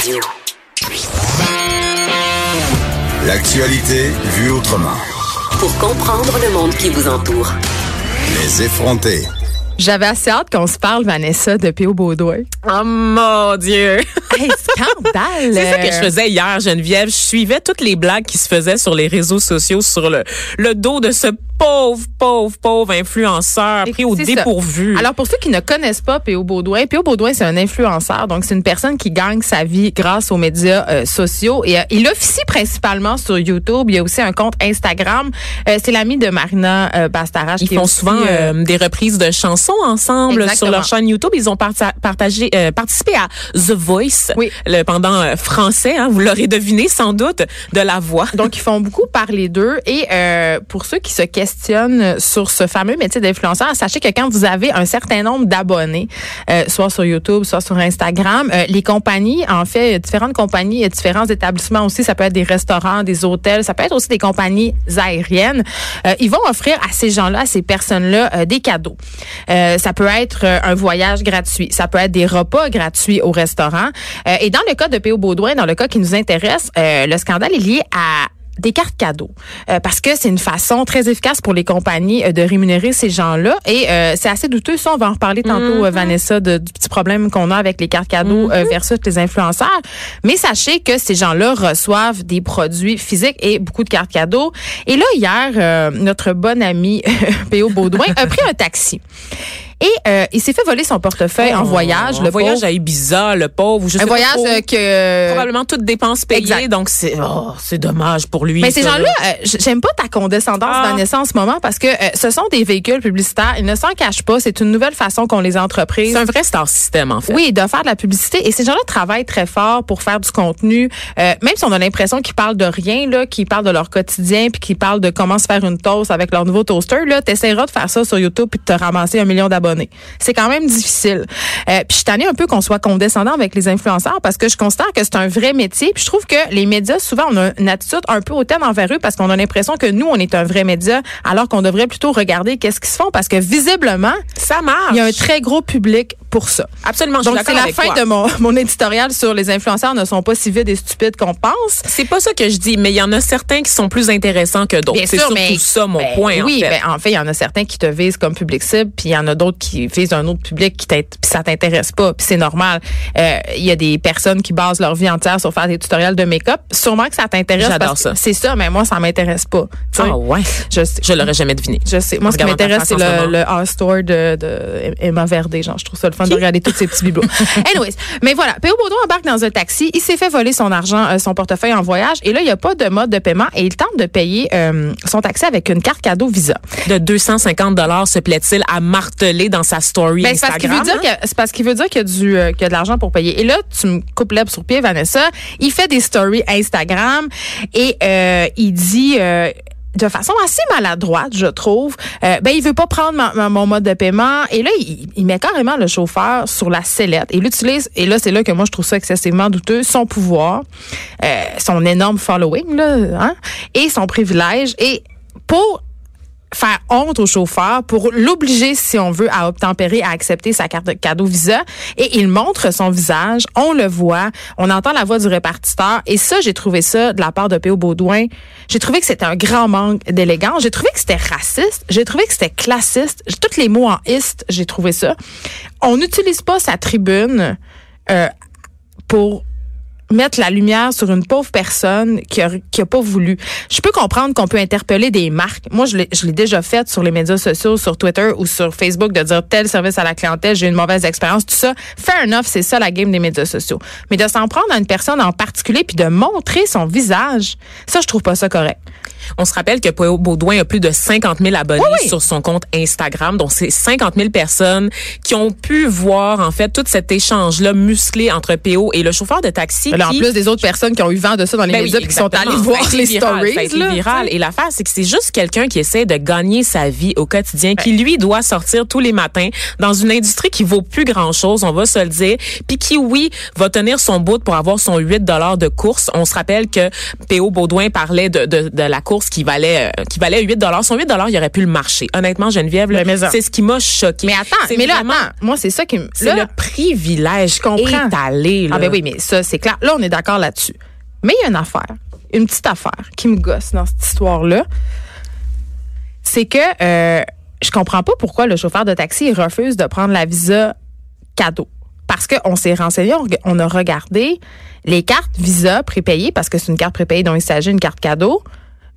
Radio. L'actualité vue autrement. Pour comprendre le monde qui vous entoure. Les effronter. J'avais assez hâte qu'on se parle, Vanessa, de P.O. Baudouin. Oh mon Dieu! Hey, scandale! C'est ça que je faisais hier, Geneviève. Je suivais toutes les blagues qui se faisaient sur les réseaux sociaux sur le, le dos de ce pauvre, pauvre, pauvre influenceur pris au dépourvu. ça. Alors, pour ceux qui ne connaissent pas P.O. Baudouin, P.O. Baudouin, c'est un influenceur. Donc, c'est une personne qui gagne sa vie grâce aux médias euh, sociaux. Et euh, il officie principalement sur YouTube. Il y a aussi un compte Instagram. Euh, c'est l'ami de Marina Bastarache. Ils qui font aussi, souvent des reprises de chansons ensemble Exactement. sur leur chaîne YouTube. Ils ont parta- partagé, euh, participé à The Voice Oui. le pendant euh, français. Hein, vous l'aurez deviné sans doute de la voix. Donc, ils font beaucoup parler d'eux. Et euh, pour ceux qui se questionnent sur ce fameux métier d'influenceur, sachez que quand vous avez un certain nombre d'abonnés, euh, soit sur YouTube, soit sur Instagram, euh, les compagnies, en fait, différentes compagnies, a différents établissements aussi. Ça peut être des restaurants, des hôtels, ça peut être aussi des compagnies aériennes. Euh, ils vont offrir à ces gens-là, à ces personnes-là, euh, des cadeaux. Euh, ça peut être euh, un voyage gratuit, ça peut être des repas gratuits au restaurant. Euh, et dans le cas de P.O. Baudouin, dans le cas qui nous intéresse, euh, le scandale est lié à des cartes cadeaux. Euh, parce que c'est une façon très efficace pour les compagnies euh, de rémunérer ces gens-là. Et euh, c'est assez douteux ça. On va en reparler tantôt euh, Vanessa de- du petit problème qu'on a avec les cartes cadeaux euh, versus les influenceurs. Mais sachez que ces gens-là reçoivent des produits physiques et beaucoup de cartes cadeaux. Et là hier euh, notre bon ami P.O. Baudouin a pris un taxi et euh, il s'est fait voler son portefeuille en voyage Un le voyage à Ibiza, le pauvre. Je sais un pas voyage euh, que probablement toutes dépenses payées. Exact. Donc c'est oh, c'est dommage pour lui. Mais ces gens-là, euh, j'aime pas ta condescendance, Ah. Vanessa, en ce moment, parce que euh, ce sont des véhicules publicitaires. Ils ne s'en cachent pas. C'est une nouvelle façon qu'ont les entreprises. C'est un vrai star system en fait. Oui, de faire de la publicité. Et ces gens-là travaillent très fort pour faire du contenu. Euh, même si on a l'impression qu'ils parlent de rien, là, qu'ils parlent de leur quotidien, puis qu'ils parlent de comment se faire une toast avec leur nouveau toaster, là, t'essaieras de faire ça sur YouTube puis de te ramasser un million d'abonnés. C'est quand même difficile. Euh, puis je tannée un peu qu'on soit condescendant avec les influenceurs parce que je considère que c'est un vrai métier. Puis je trouve que les médias, souvent, on a une attitude un peu hautaine envers eux parce qu'on a l'impression que nous, on est un vrai média, alors qu'on devrait plutôt regarder qu'est-ce qu'ils se font parce que visiblement, Ça marche. il y a un très gros public pour ça. Absolument. Donc, c'est la fin toi. de mon, mon éditorial sur les influenceurs ne sont pas si vides et stupides qu'on pense. C'est pas ça que je dis, mais il y en a certains qui sont plus intéressants que d'autres. C'est surtout mais- ça mon Ben point. oui, en fait. ben, en fait, il y en a certains qui te visent comme public cible, puis il y en a d'autres qui visent un autre public qui puis ça t'intéresse pas, puis c'est normal. Euh, Il y a des personnes qui basent leur vie entière sur faire des tutoriels de make-up. Sûrement que ça t'intéresse. J'adore ça. C'est ça, mais moi, ça m'intéresse pas. Ah ouais. Je. Je l'aurais jamais deviné. Je sais. Moi, ce qui m'intéresse, c'est le, le Art Store de, de Emma Verdé. Genre, je trouve ça le fun de regarder tous ces petits bibelots. Anyways. Mais voilà. P.O. Baudouin embarque dans un taxi. Il s'est fait voler son argent, euh, son portefeuille en voyage. Et là, il n'y a pas de mode de paiement. Et il tente de payer euh, son taxi avec une carte cadeau Visa. De 250 dollars se plaît-il à marteler dans sa story Ben, c'est parce qu'il veut Instagram? c'est parce qu'il veut dire qu'il y a du euh, qu'il y a de l'argent pour payer. Et là, tu me coupes l'herbe sur pied, Vanessa. Il fait des stories Instagram et euh, il dit. euh, de façon assez maladroite, je trouve. Euh, ben, il veut pas prendre ma- ma- mon mode de paiement. Et là, il, il met carrément le chauffeur sur la sellette. Et l'utilise. Et là, c'est là que moi, je trouve ça excessivement douteux. Son pouvoir, euh, son énorme following, là, hein, et son privilège. Et pour faire honte au chauffeur pour l'obliger, si on veut, à obtempérer, à accepter sa carte de cadeau Visa. Et il montre son visage, on le voit, on entend la voix du répartiteur. Et ça, j'ai trouvé ça de la part de P.O. Baudouin. J'ai trouvé que c'était un grand manque d'élégance. J'ai trouvé que c'était raciste. J'ai trouvé que c'était classiste. Tous les mots en ist, j'ai trouvé ça. On n'utilise pas sa tribune euh, pour mettre la lumière sur une pauvre personne qui a, qui a pas voulu. Je peux comprendre qu'on peut interpeller des marques. Moi, je l'ai, déjà fait sur les médias sociaux, sur Twitter ou sur Facebook, de dire tel service à la clientèle, j'ai une mauvaise expérience, tout ça. Fair enough, c'est ça la game des médias sociaux. Mais de s'en prendre à une personne en particulier puis de montrer son visage, ça, je trouve pas ça correct. On se rappelle que P.O. Baudouin a plus de 50 000 abonnés Oui, oui. sur son compte Instagram. Donc, c'est 50 000 personnes qui ont pu voir, en fait, tout cet échange-là musclé entre P.O. et le chauffeur de taxi. Là, en plus des autres personnes qui ont eu vent de ça dans les Ben médias qui sont allées voir les viral, stories. Ça a été là, viral. Et l'affaire, c'est que c'est juste quelqu'un qui essaie de gagner sa vie au quotidien, qui lui doit sortir tous les matins dans une industrie qui vaut plus grand chose, on va se le dire, puis qui, oui, va tenir son bout pour avoir son 8 de course. On se rappelle que P.O. Baudouin parlait de, de, de la course qui valait euh, qui valait 8 dollars. Son 8 dollars, il aurait pu le marcher. Honnêtement, Geneviève, là, c'est ce qui m'a choqué. Mais attends, mais là, vraiment- attends. Moi, c'est ça qui me. c'est là- le privilège Je comprends. étalé. Là. Ah ben oui, mais ça, c'est clair. Là, on est d'accord là-dessus. Mais il y a une affaire, une petite affaire qui me gosse dans cette histoire-là. C'est que euh, je comprends pas pourquoi le chauffeur de taxi refuse de prendre la visa cadeau. Parce qu'on s'est renseigné, on a regardé les cartes Visa prépayées, parce que c'est une carte prépayée dont il s'agit, une carte cadeau.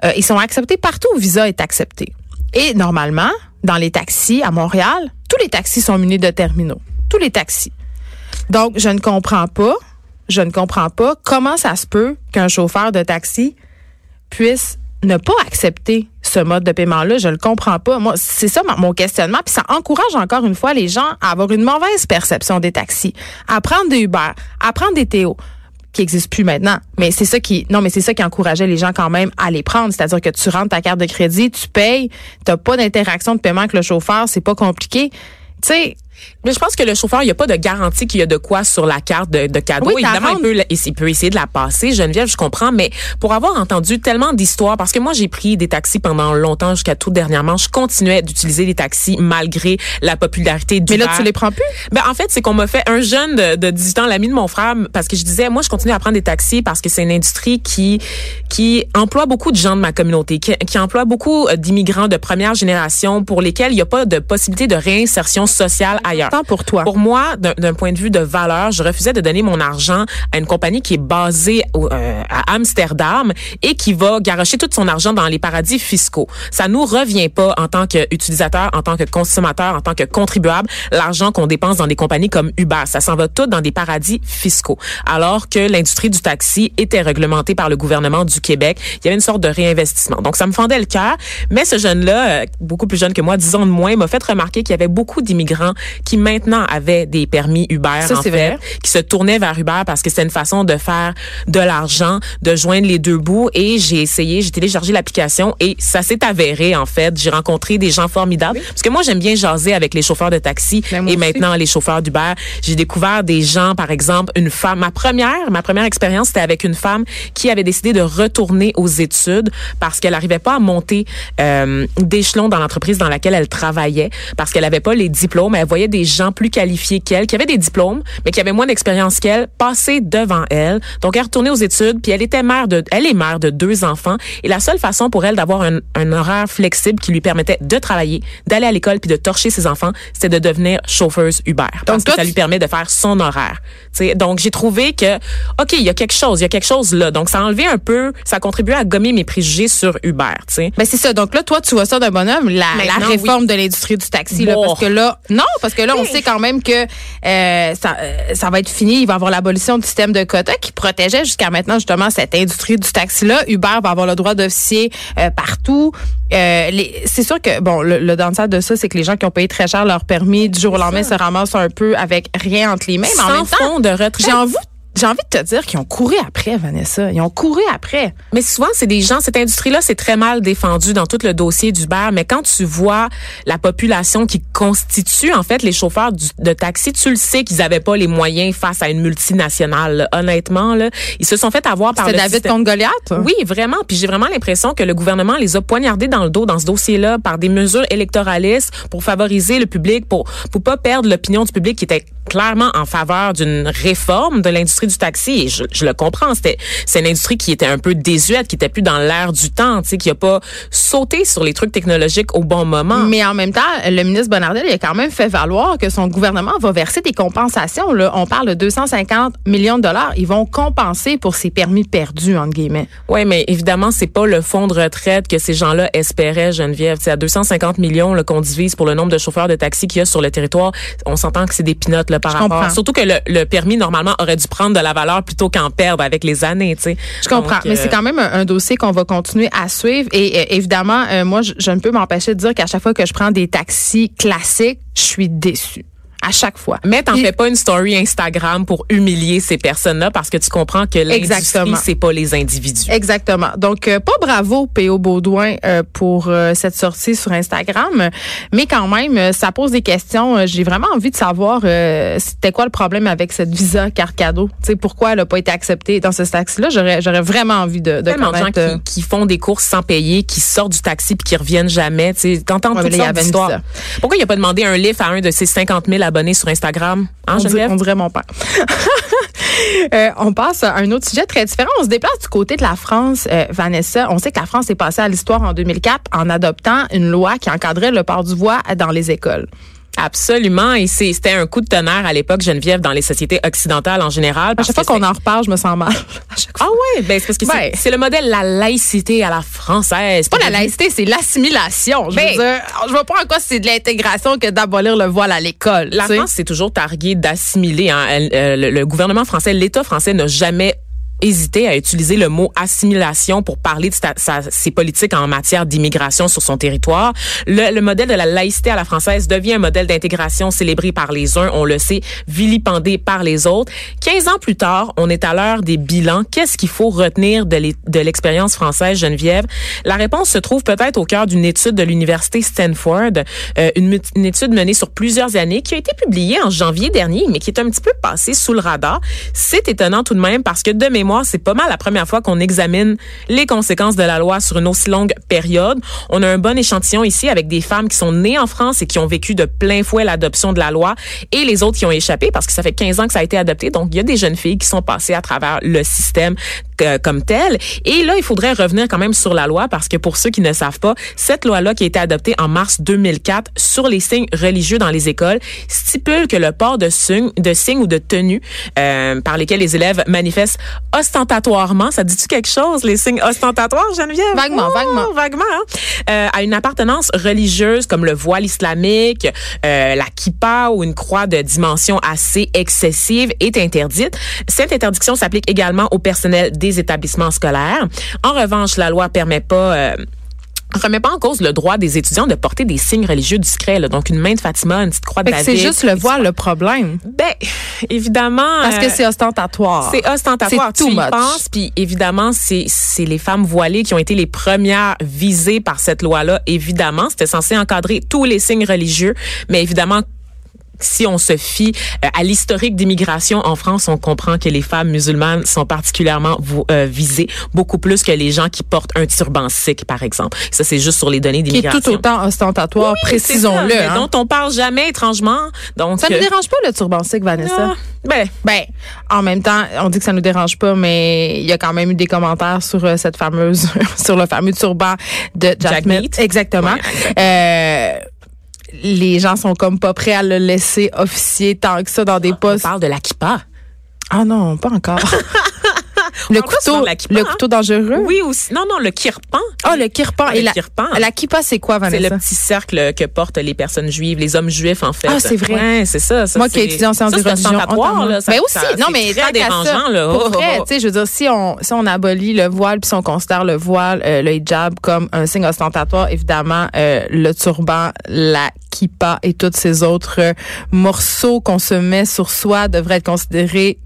Euh, ils sont acceptés partout où Visa est accepté. Et normalement, dans les taxis à Montréal, tous les taxis sont munis de terminaux. Tous les taxis. Donc, je ne comprends pas, je ne comprends pas comment ça se peut qu'un chauffeur de taxi puisse ne pas accepter ce mode de paiement-là. Je le comprends pas. Moi, c'est ça mon questionnement. Puis ça encourage encore une fois les gens à avoir une mauvaise perception des taxis, à prendre des Uber, à prendre des Théo qui n'existent plus maintenant. Mais c'est ça qui, non, mais c'est ça qui encourageait les gens quand même à les prendre. C'est-à-dire que tu rentres ta carte de crédit, tu payes, t'as pas d'interaction de paiement avec le chauffeur, c'est pas compliqué. Tu sais, Mais je pense que le chauffeur, il n'y a pas de garantie qu'il y a de quoi sur la carte de, de cadeau. Oui, Évidemment, il peut, la- il peut essayer de la passer. Geneviève, je comprends, mais pour avoir entendu tellement d'histoires, parce que moi, j'ai pris des taxis pendant longtemps, jusqu'à tout dernièrement, je continuais d'utiliser les taxis malgré la popularité du mais là, tu les prends plus? ben, en fait, c'est qu'on m'a fait un jeune de, de 18 ans, l'ami de mon frère, parce que je disais, moi, je continue à prendre des taxis parce que c'est une industrie qui, qui emploie beaucoup de gens de ma communauté, qui, qui emploie beaucoup euh, d'immigrants de première génération pour lesquels il n'y a pas de possibilité de réinsertion sociale ailleurs. Tant pour toi. Pour moi, d'un point de vue de valeur, je refusais de donner mon argent à une compagnie qui est basée au- euh, à Amsterdam et qui va garocher tout son argent dans les paradis fiscaux. Ça nous revient pas en tant qu'utilisateur, en tant que consommateur, en tant que contribuable, l'argent qu'on dépense dans des compagnies comme Uber. Ça s'en va tout dans des paradis fiscaux. Alors que l'industrie du taxi était réglementée par le gouvernement du Québec, il y avait une sorte de réinvestissement. Donc, ça me fendait le cœur. Mais ce jeune-là, euh, beaucoup plus jeune que moi, 10 ans de moins, m'a fait remarquer qu'il y avait beaucoup d'immigrants qui maintenant avaient des permis Uber, Ça, en c'est fait, vrai. qui se tournaient vers Uber parce que c'était une façon de faire de l'argent, de joindre les deux bouts. Et j'ai essayé, j'ai téléchargé l'application et ça s'est avéré, en fait. J'ai rencontré des gens formidables. Parce que moi, j'aime bien jaser avec les chauffeurs de taxi Ben, et aussi. maintenant les chauffeurs d'Uber. J'ai découvert des gens, par exemple, une femme. Ma première, ma première expérience, c'était avec une femme qui avait décidé de retourner aux études parce qu'elle n'arrivait pas à monter euh, d'échelon dans l'entreprise dans laquelle elle travaillait parce qu'elle avait pas les diplômes. Elle voyait des gens plus qualifiés qu'elle, qui avaient des diplômes, mais qui avaient moins d'expérience qu'elle, passer devant elle. Donc, elle est retournée aux études, puis elle était mère de, elle est mère de deux enfants. Et la seule façon pour elle d'avoir un, un horaire flexible qui lui permettait de travailler, d'aller à l'école, puis de torcher ses enfants, c'était de devenir chauffeuse Uber. Parce que ça lui permet de faire son horaire. Tu sais, donc, j'ai trouvé que, OK, il y a quelque chose, il y a quelque chose là. Donc, ça a enlevé un peu, ça a contribué à gommer mes préjugés sur Uber, tu sais. Ben c'est ça. Donc là, toi, tu vois ça d'un bonhomme, la, la réforme de l'industrie du taxi. Là, Bon. parce que là, non, parce que là, on sait quand même que euh, ça, euh, ça va être fini. Il va y avoir l'abolition du système de quotas qui protégeait jusqu'à maintenant justement cette industrie du taxi-là. Uber va avoir le droit d'officier euh, partout. Euh, c'est sûr que, bon, le, le de ça, c'est que les gens qui ont payé très cher leur permis du jour au lendemain se ramassent un peu avec rien entre les mains. Mais en même temps, fond de retraite. j'ai envie, j'ai envie de te dire qu'ils ont couru après, Vanessa. Ils ont couru après. Mais souvent, c'est des gens, cette industrie-là, c'est très mal défendu dans tout le dossier d'Uber. Mais quand tu vois la population qui constitue, en fait, les chauffeurs du- de taxi, tu le sais qu'ils avaient pas les moyens face à une multinationale. là. Honnêtement, là, ils se sont fait avoir par le David système. contre Goliath? Oui, vraiment. Puis j'ai vraiment l'impression que le gouvernement les a poignardés dans le dos dans ce dossier-là par des mesures électoralistes pour favoriser le public, pour pour pas perdre l'opinion du public qui était clairement en faveur d'une réforme de l'industrie du taxi. Et je, je le comprends. C'était c'est une industrie qui était un peu désuète, qui était plus dans l'air du temps, tu sais, qui a pas sauté sur les trucs technologiques au bon moment. Mais en même temps, le ministre Bonnardel il a quand même fait valoir que son gouvernement va verser des compensations. Là. On parle de 250 millions de dollars. Ils vont compenser pour ces permis perdus, entre guillemets. Oui, mais évidemment, c'est pas le fonds de retraite que ces gens-là espéraient, Geneviève. C'est à 250 millions qu'on divise pour le nombre de chauffeurs de taxi qu'il y a sur le territoire. On s'entend que c'est des pinottes là, par Je rapport. comprends. Surtout que le, le permis, normalement, aurait dû prendre de la valeur plutôt qu'en perdre avec les années, tu sais. Je comprends, Donc, mais euh, c'est quand même un, un dossier qu'on va continuer à suivre. Et euh, évidemment, euh, moi, je, je ne peux m'empêcher de dire qu'à chaque fois que je prends des taxis classiques, je suis déçue. À chaque fois. Mais t'en fais pas une story Instagram pour humilier ces personnes-là parce que tu comprends que l'industrie, c'est pas les individus. Exactement. Donc, euh, pas bravo, P.O. Baudouin, euh, pour euh, cette sortie sur Instagram, mais quand même, ça pose des questions. J'ai vraiment envie de savoir euh, c'était quoi le problème avec cette visa carte cadeau. Tu sais, pourquoi elle a pas été acceptée dans ce taxi-là? J'aurais, j'aurais vraiment envie de, de gens connaître. euh, qui, qui font des courses sans payer, qui sortent du taxi puis qui reviennent jamais. Tu sais, t'entends Ouais, toutes sortes d'histoires. Pourquoi il a pas demandé un lift à un de ses 50 000 abonnés sur Instagram? Hein, on, dirait mon père. Euh, on passe à un autre sujet très différent. On se déplace du côté de la France, euh, Vanessa. On sait que la France est passée à l'histoire en 2004 en adoptant une loi qui encadrait le port du voile dans les écoles. Absolument. Et c'était un coup de tonnerre à l'époque, Geneviève, dans les sociétés occidentales en général. À chaque fois qu'on en reparle, je me sens mal. À chaque fois. Ah ouais, ben c'est parce que c'est- Ben. c'est le modèle la laïcité à la française. pas la laïcité, c'est l'assimilation. Je Ben. veux dire, je vois pas en quoi c'est de l'intégration que d'abolir le voile à l'école. La. France, c'est toujours targué d'assimiler. hein. Euh, le, le gouvernement français, l'État français n'a jamais hésité à utiliser le mot assimilation pour parler de ses politiques en matière d'immigration sur son territoire. Le, le modèle de la laïcité à la française devient un modèle d'intégration célébré par les uns, on le sait, vilipendé par les autres. 15 ans plus tard, on est à l'heure des bilans. Qu'est-ce qu'il faut retenir de l'expérience française, Geneviève? La réponse se trouve peut-être au cœur d'une étude de l'université Stanford, euh, une étude menée sur plusieurs années qui a été publiée en janvier dernier, mais qui est un petit peu passée sous le radar. C'est étonnant tout de même parce que de mémoire, c'est pas mal la première fois qu'on examine les conséquences de la loi sur une aussi longue période. On a un bon échantillon ici avec des femmes qui sont nées en France et qui ont vécu de plein fouet l'adoption de la loi et les autres qui ont échappé parce que ça fait 15 ans que ça a été adopté. Donc, il y a des jeunes filles qui sont passées à travers le système euh, comme tel. Et là, il faudrait revenir quand même sur la loi parce que pour ceux qui ne savent pas, cette loi-là qui a été adoptée en mars 2004 sur les signes religieux dans les écoles stipule que le port de signes, ou de tenues euh, par lesquels les élèves manifestent ostentatoirement, ça dit-tu quelque chose, les signes ostentatoires, Geneviève? Vaguement, Oh, vaguement. vaguement, hein? Euh, à une appartenance religieuse comme le voile islamique, euh, la kippa ou une croix de dimension assez excessive est interdite. Cette interdiction s'applique également au personnel des établissements scolaires. En revanche, la loi permet pas euh, remet pas en cause le droit des étudiants de porter des signes religieux discrets, là. donc une main de Fatima, une petite croix de David. c'est juste le voile le problème. Ben, évidemment. Parce que euh, c'est ostentatoire. c'est ostentatoire. C'est too tu y much. penses, puis évidemment, c'est c'est les femmes voilées qui ont été les premières visées par cette loi-là. Évidemment, c'était censé encadrer tous les signes religieux, mais évidemment. Si on se fie euh, à l'historique d'immigration en France, on comprend que les femmes musulmanes sont particulièrement euh, visées, beaucoup plus que les gens qui portent un turban sikh, par exemple. Ça, c'est juste sur les données Qui est d'immigration. tout autant ostentatoire, précisons-le. hein. dont on parle jamais étrangement. Donc, Ça ne euh, nous dérange pas le turban sikh, Vanessa? ben, Ben, en même temps, on dit que ça nous dérange pas, mais il y a quand même eu des commentaires sur euh, cette fameuse, sur le fameux turban de Jack, Jack Meat. Exactement. Ouais, exact. Euh, les gens sont comme pas prêts à le laisser officier tant que ça dans des on postes. parle de la kippa. Ah non, pas encore. le couteau, de la kippa, le hein? couteau dangereux? Oui, aussi. Non, non, le kirpan. Ah, le kirpan. Ah, et le la, kirpan. la kippa, c'est quoi, C'est Vanessa? le petit cercle que portent les personnes juives, les hommes juifs, en fait. Ah, c'est vrai. Ouais, c'est ça. ça Moi qui ai c'est- étudié en sciences c'est honte à là. Ça- Ben aussi, ça- non, c'est mais très dérangeant, là. Pour Oh, oh, vrai, oh. tu sais, je veux dire, si on, si on abolit le voile puis si on considère le voile, euh, le hijab comme un signe ostentatoire, évidemment, euh, le turban, la kippa et tous ces autres euh, morceaux qu'on se met sur soi devraient être considérés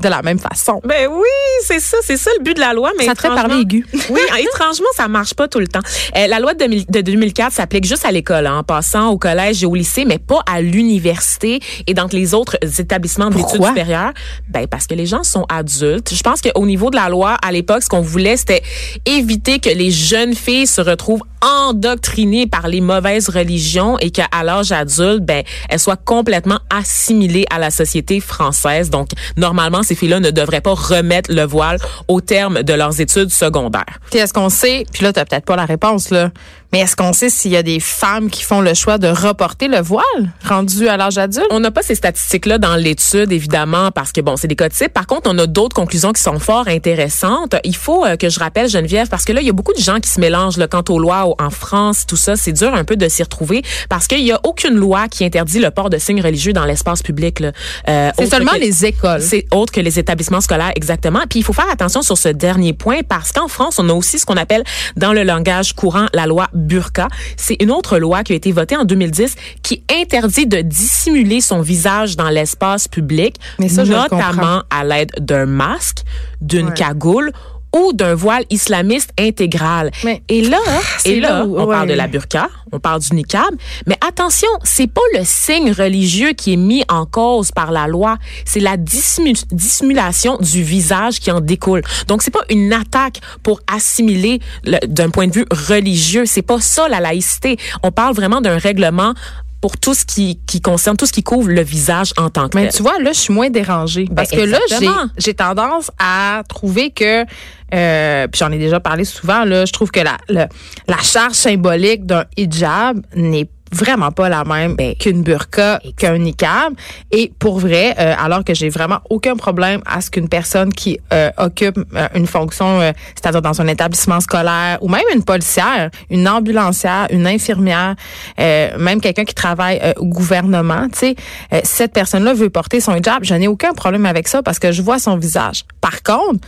de la même façon. Ben oui, c'est ça, c'est ça le but de la loi. Mais Ça te fait parler aigu. Oui, étrangement, ça marche pas tout le temps. Euh, la loi de, 2000 de 2004 s'applique juste à l'école, hein, en passant au collège et au lycée, mais pas à l'université et dans les autres établissements d'études supérieures. Ben parce que les gens sont adultes. Je pense qu'au niveau de la loi, à l'époque, ce qu'on voulait, c'était éviter que les jeunes filles se retrouvent endoctrinées par les mauvaises religions et qu'à l'âge adulte, ben elles soient complètement assimilées à la société française. Donc normalement, ces filles-là ne devraient pas remettre le voile au terme de leurs études secondaires. Puis est-ce qu'on sait, puis là, t'as peut-être pas la réponse, là, mais est-ce qu'on sait s'il y a des femmes qui font le choix de reporter le voile rendu à l'âge adulte? On n'a pas ces statistiques-là dans l'étude, évidemment, parce que, bon, c'est des cas types. Par contre, on a d'autres conclusions qui sont fort intéressantes. Il faut euh, que je rappelle, Geneviève, parce que là, il y a beaucoup de gens qui se mélangent là, quant aux lois en France, tout ça. C'est dur un peu de s'y retrouver parce qu'il n'y a aucune loi qui interdit le port de signes religieux dans l'espace public. Euh, C'est seulement que- les écoles. c'est autre que les établissements scolaires, exactement. Puis il faut faire attention sur ce dernier point parce qu'en France, on a aussi ce qu'on appelle dans le langage courant la loi burqa. C'est une autre loi qui a été votée en 2010 qui interdit de dissimuler son visage dans l'espace public, Mais ça, notamment à l'aide d'un masque, d'une Ouais. cagoule ou d'un voile islamiste intégral. Mais- et là, c'est et là, là où- on parle de la burqa, on parle du niqab, mais attention, c'est pas le signe religieux qui est mis en cause par la loi, c'est la dissimu- dissimulation du visage qui en découle. Donc c'est pas une attaque pour assimiler le- d'un point de vue religieux, c'est pas ça la laïcité. On parle vraiment d'un règlement pour tout ce qui, qui concerne, tout ce qui couvre le visage en tant que Mais tel. tu vois, là, je suis moins dérangée. Parce Ben, que là, j'ai, tendance à trouver que, euh, puis j'en ai déjà parlé souvent, là, je trouve que la, le- la charge symbolique d'un hijab n'est vraiment pas la même Ben, qu'une burqa, qu'un niqab. Et pour vrai, euh, alors que j'ai vraiment aucun problème à ce qu'une personne qui euh, occupe euh, une fonction, c'est-à-dire dans un établissement scolaire ou même une policière, une ambulancière, une infirmière, même quelqu'un qui travaille au gouvernement, tu sais, cette personne-là veut porter son hijab, je n'ai aucun problème avec ça parce que je vois son visage. Par contre,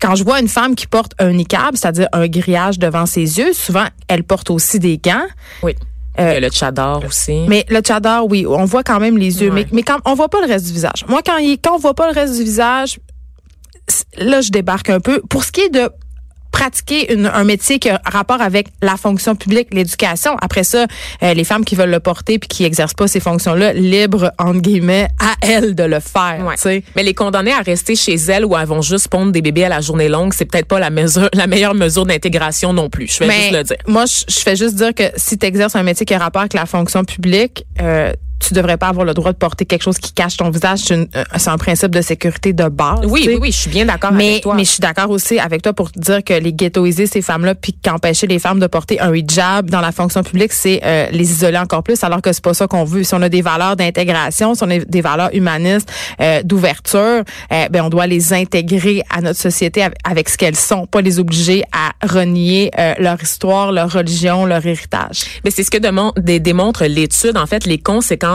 quand je vois une femme qui porte un niqab, c'est-à-dire un grillage devant ses yeux, souvent elle porte aussi des gants. Oui. Euh, Il y a le tchador aussi. Mais le tchadar, oui, on voit quand même les yeux, Ouais. mais, mais quand on voit pas le reste du visage. Moi, quand, il, quand on voit pas le reste du visage, là, je débarque un peu. Pour ce qui est de pratiquer une- un métier qui a rapport avec la fonction publique, l'éducation. Après ça, euh, les femmes qui veulent le porter puis qui exercent pas ces fonctions-là, libre entre guillemets à elles de le faire. Ouais. Mais les condamner à rester chez elles ou elles vont juste pondre des bébés à la journée longue, c'est peut-être pas la mesure, la meilleure mesure d'intégration non plus. Je vais Mais juste le dire. moi, je, je fais juste dire que si tu exerces un métier qui a rapport avec la fonction publique, euh, tu devrais pas avoir le droit de porter quelque chose qui cache ton visage. C'est euh, un principe de sécurité de base. Oui, tu sais. oui, oui, je suis bien d'accord Mais, avec toi. mais je suis d'accord aussi avec toi pour dire que les ghettoiser ces femmes-là puis qu'empêcher les femmes de porter un hijab dans la fonction publique, c'est euh, les isoler encore plus alors que c'est pas ça qu'on veut. Si on a des valeurs d'intégration, si on a des valeurs humanistes, euh, d'ouverture, euh, ben on doit les intégrer à notre société avec, avec ce qu'elles sont, pas les obliger à renier euh, leur histoire, leur religion, leur héritage. Mais c'est ce que démon- dé- démontre l'étude, en fait, les conséquences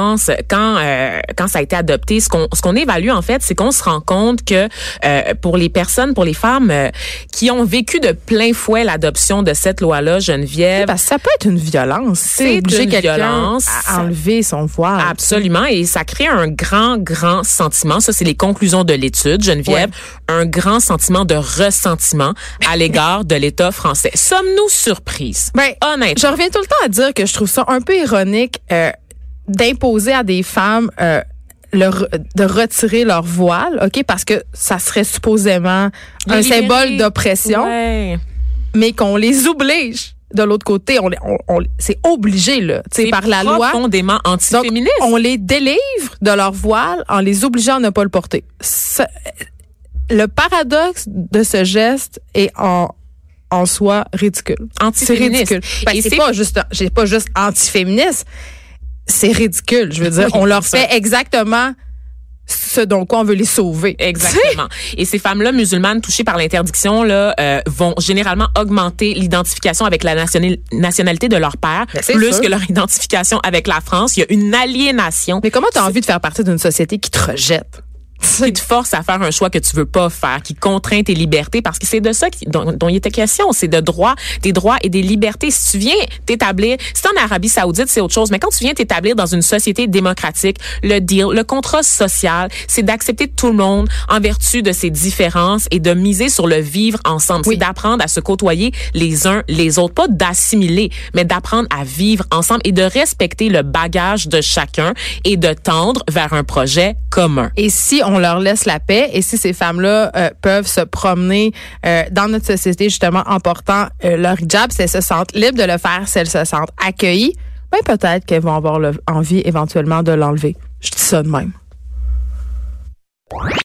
quand euh, quand ça a été adopté. Ce qu'on ce qu'on évalue en fait, c'est qu'on se rend compte que euh, pour les personnes, pour les femmes euh, qui ont vécu de plein fouet l'adoption de cette loi-là, Geneviève, Parce que ça peut être une violence. C'est obliger une quelqu'un violence. à enlever son voile. Absolument, et ça crée un grand, grand sentiment. Ça, c'est les conclusions de l'étude, Geneviève. Un grand sentiment de ressentiment à l'égard de l'État français. Sommes-nous surprises? Ben, Honnêtement. Je reviens tout le temps à dire que je trouve ça un peu ironique euh, d'imposer à des femmes euh, de retirer leur voile, ok, parce que ça serait supposément Les un libérer. symbole d'oppression, Ouais. mais qu'on les oblige. De l'autre côté, on, on, on- c'est obligé là, C'est par la loi. profondément Donc, antiféministe. on les délivre de leur voile en les obligeant à ne pas le porter. Le paradoxe de ce geste est en en soi ridicule. C'est Antiféministe. ridicule. Ben, c'est c'est- pas juste, j'ai pas juste antiféministe. C'est ridicule. Je veux dire, Oui, on leur fait exactement ce dont quoi on veut les sauver. Exactement. Et ces femmes-là musulmanes touchées par l'interdiction là euh, vont généralement augmenter l'identification avec la nationa- nationalité de leur père Ben, plus sûr. que leur identification avec la France. Il y a une aliénation Mais comment tu as envie de faire partie d'une société qui te rejette? Qui te force à faire un choix que tu veux pas faire, qui contraint tes libertés, parce que c'est de ça qui- dont, dont il était question, c'est de droits, des droits et des libertés. Si tu viens t'établir, si en Arabie Saoudite, c'est autre chose, mais quand tu viens t'établir dans une société démocratique, le deal, le contrat social, c'est d'accepter tout le monde en vertu de ses différences et de miser sur le vivre ensemble. Oui. C'est d'apprendre à se côtoyer les uns les autres, pas d'assimiler, mais d'apprendre à vivre ensemble et de respecter le bagage de chacun et de tendre vers un projet commun. Et si on leur laisse la paix et si ces femmes-là euh, peuvent se promener euh, dans notre société justement en portant euh, leur hijab, si elles se sentent libres de le faire, si elles se sentent accueillies, ben peut-être qu'elles vont avoir le- envie éventuellement de l'enlever. Je dis ça de même.